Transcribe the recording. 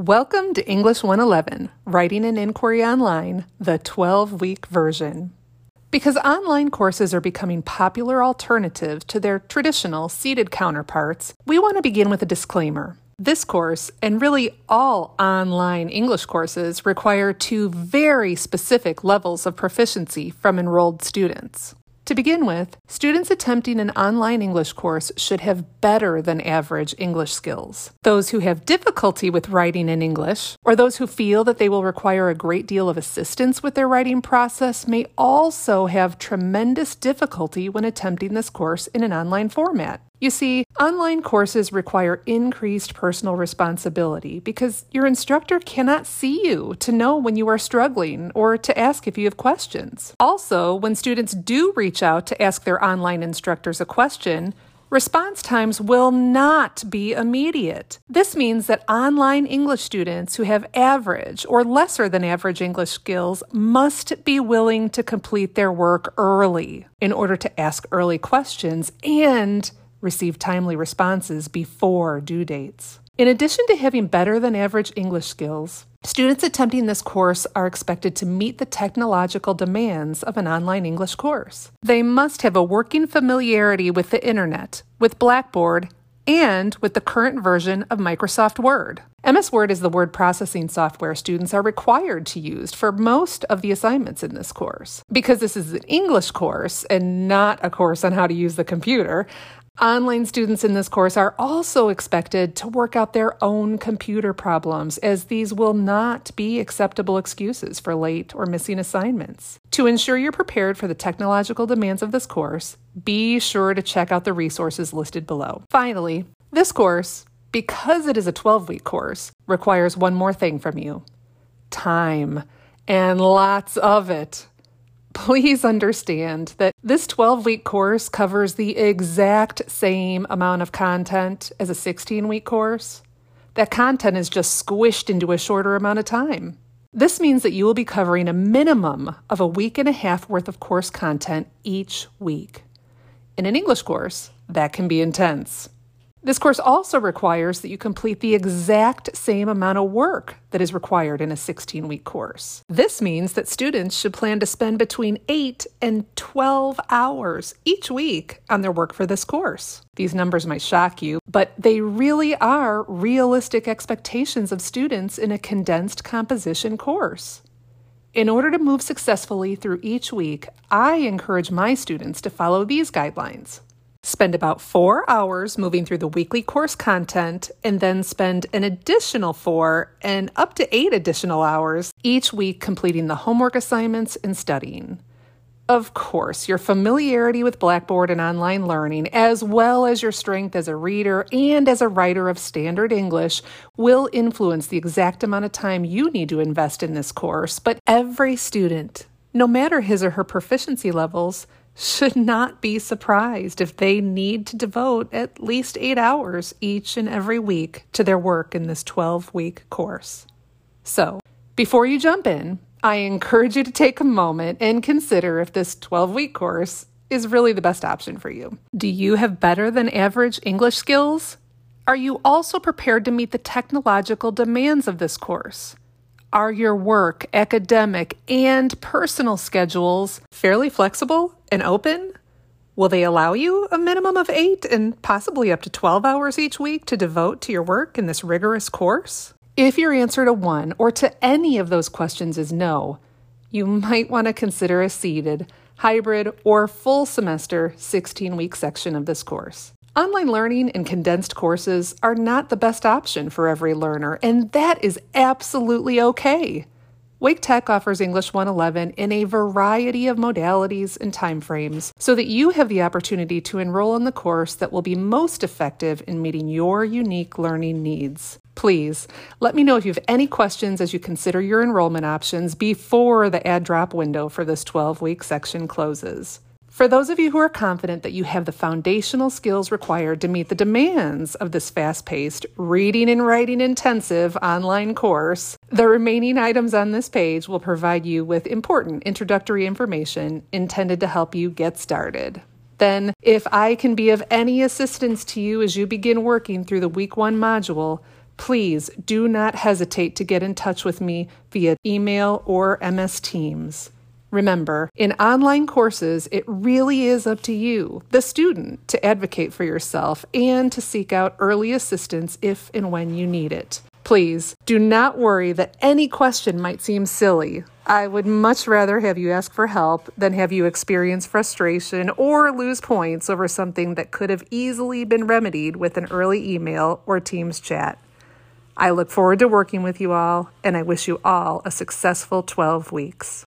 Welcome to English 111, Writing and Inquiry Online, the 12 week version. Because online courses are becoming popular alternatives to their traditional seated counterparts, we want to begin with a disclaimer. This course, and really all online English courses, require two very specific levels of proficiency from enrolled students. To begin with, students attempting an online English course should have better than average English skills. Those who have difficulty with writing in English, or those who feel that they will require a great deal of assistance with their writing process, may also have tremendous difficulty when attempting this course in an online format. You see, online courses require increased personal responsibility because your instructor cannot see you to know when you are struggling or to ask if you have questions. Also, when students do reach out to ask their online instructors a question, Response times will not be immediate. This means that online English students who have average or lesser than average English skills must be willing to complete their work early in order to ask early questions and receive timely responses before due dates. In addition to having better than average English skills, students attempting this course are expected to meet the technological demands of an online English course. They must have a working familiarity with the internet, with Blackboard, and with the current version of Microsoft Word. MS Word is the word processing software students are required to use for most of the assignments in this course. Because this is an English course and not a course on how to use the computer, Online students in this course are also expected to work out their own computer problems, as these will not be acceptable excuses for late or missing assignments. To ensure you're prepared for the technological demands of this course, be sure to check out the resources listed below. Finally, this course, because it is a 12 week course, requires one more thing from you time, and lots of it. Please understand that this 12 week course covers the exact same amount of content as a 16 week course. That content is just squished into a shorter amount of time. This means that you will be covering a minimum of a week and a half worth of course content each week. In an English course, that can be intense. This course also requires that you complete the exact same amount of work that is required in a 16 week course. This means that students should plan to spend between 8 and 12 hours each week on their work for this course. These numbers might shock you, but they really are realistic expectations of students in a condensed composition course. In order to move successfully through each week, I encourage my students to follow these guidelines. Spend about four hours moving through the weekly course content, and then spend an additional four and up to eight additional hours each week completing the homework assignments and studying. Of course, your familiarity with Blackboard and online learning, as well as your strength as a reader and as a writer of standard English, will influence the exact amount of time you need to invest in this course. But every student, no matter his or her proficiency levels, should not be surprised if they need to devote at least eight hours each and every week to their work in this 12 week course. So, before you jump in, I encourage you to take a moment and consider if this 12 week course is really the best option for you. Do you have better than average English skills? Are you also prepared to meet the technological demands of this course? Are your work, academic, and personal schedules fairly flexible and open? Will they allow you a minimum of eight and possibly up to 12 hours each week to devote to your work in this rigorous course? If your answer to one or to any of those questions is no, you might want to consider a seated, hybrid, or full semester 16 week section of this course. Online learning and condensed courses are not the best option for every learner, and that is absolutely okay. Wake Tech offers English 111 in a variety of modalities and timeframes so that you have the opportunity to enroll in the course that will be most effective in meeting your unique learning needs. Please let me know if you have any questions as you consider your enrollment options before the add drop window for this 12 week section closes. For those of you who are confident that you have the foundational skills required to meet the demands of this fast paced, reading and writing intensive online course, the remaining items on this page will provide you with important introductory information intended to help you get started. Then, if I can be of any assistance to you as you begin working through the week one module, please do not hesitate to get in touch with me via email or MS Teams. Remember, in online courses, it really is up to you, the student, to advocate for yourself and to seek out early assistance if and when you need it. Please do not worry that any question might seem silly. I would much rather have you ask for help than have you experience frustration or lose points over something that could have easily been remedied with an early email or Teams chat. I look forward to working with you all, and I wish you all a successful 12 weeks.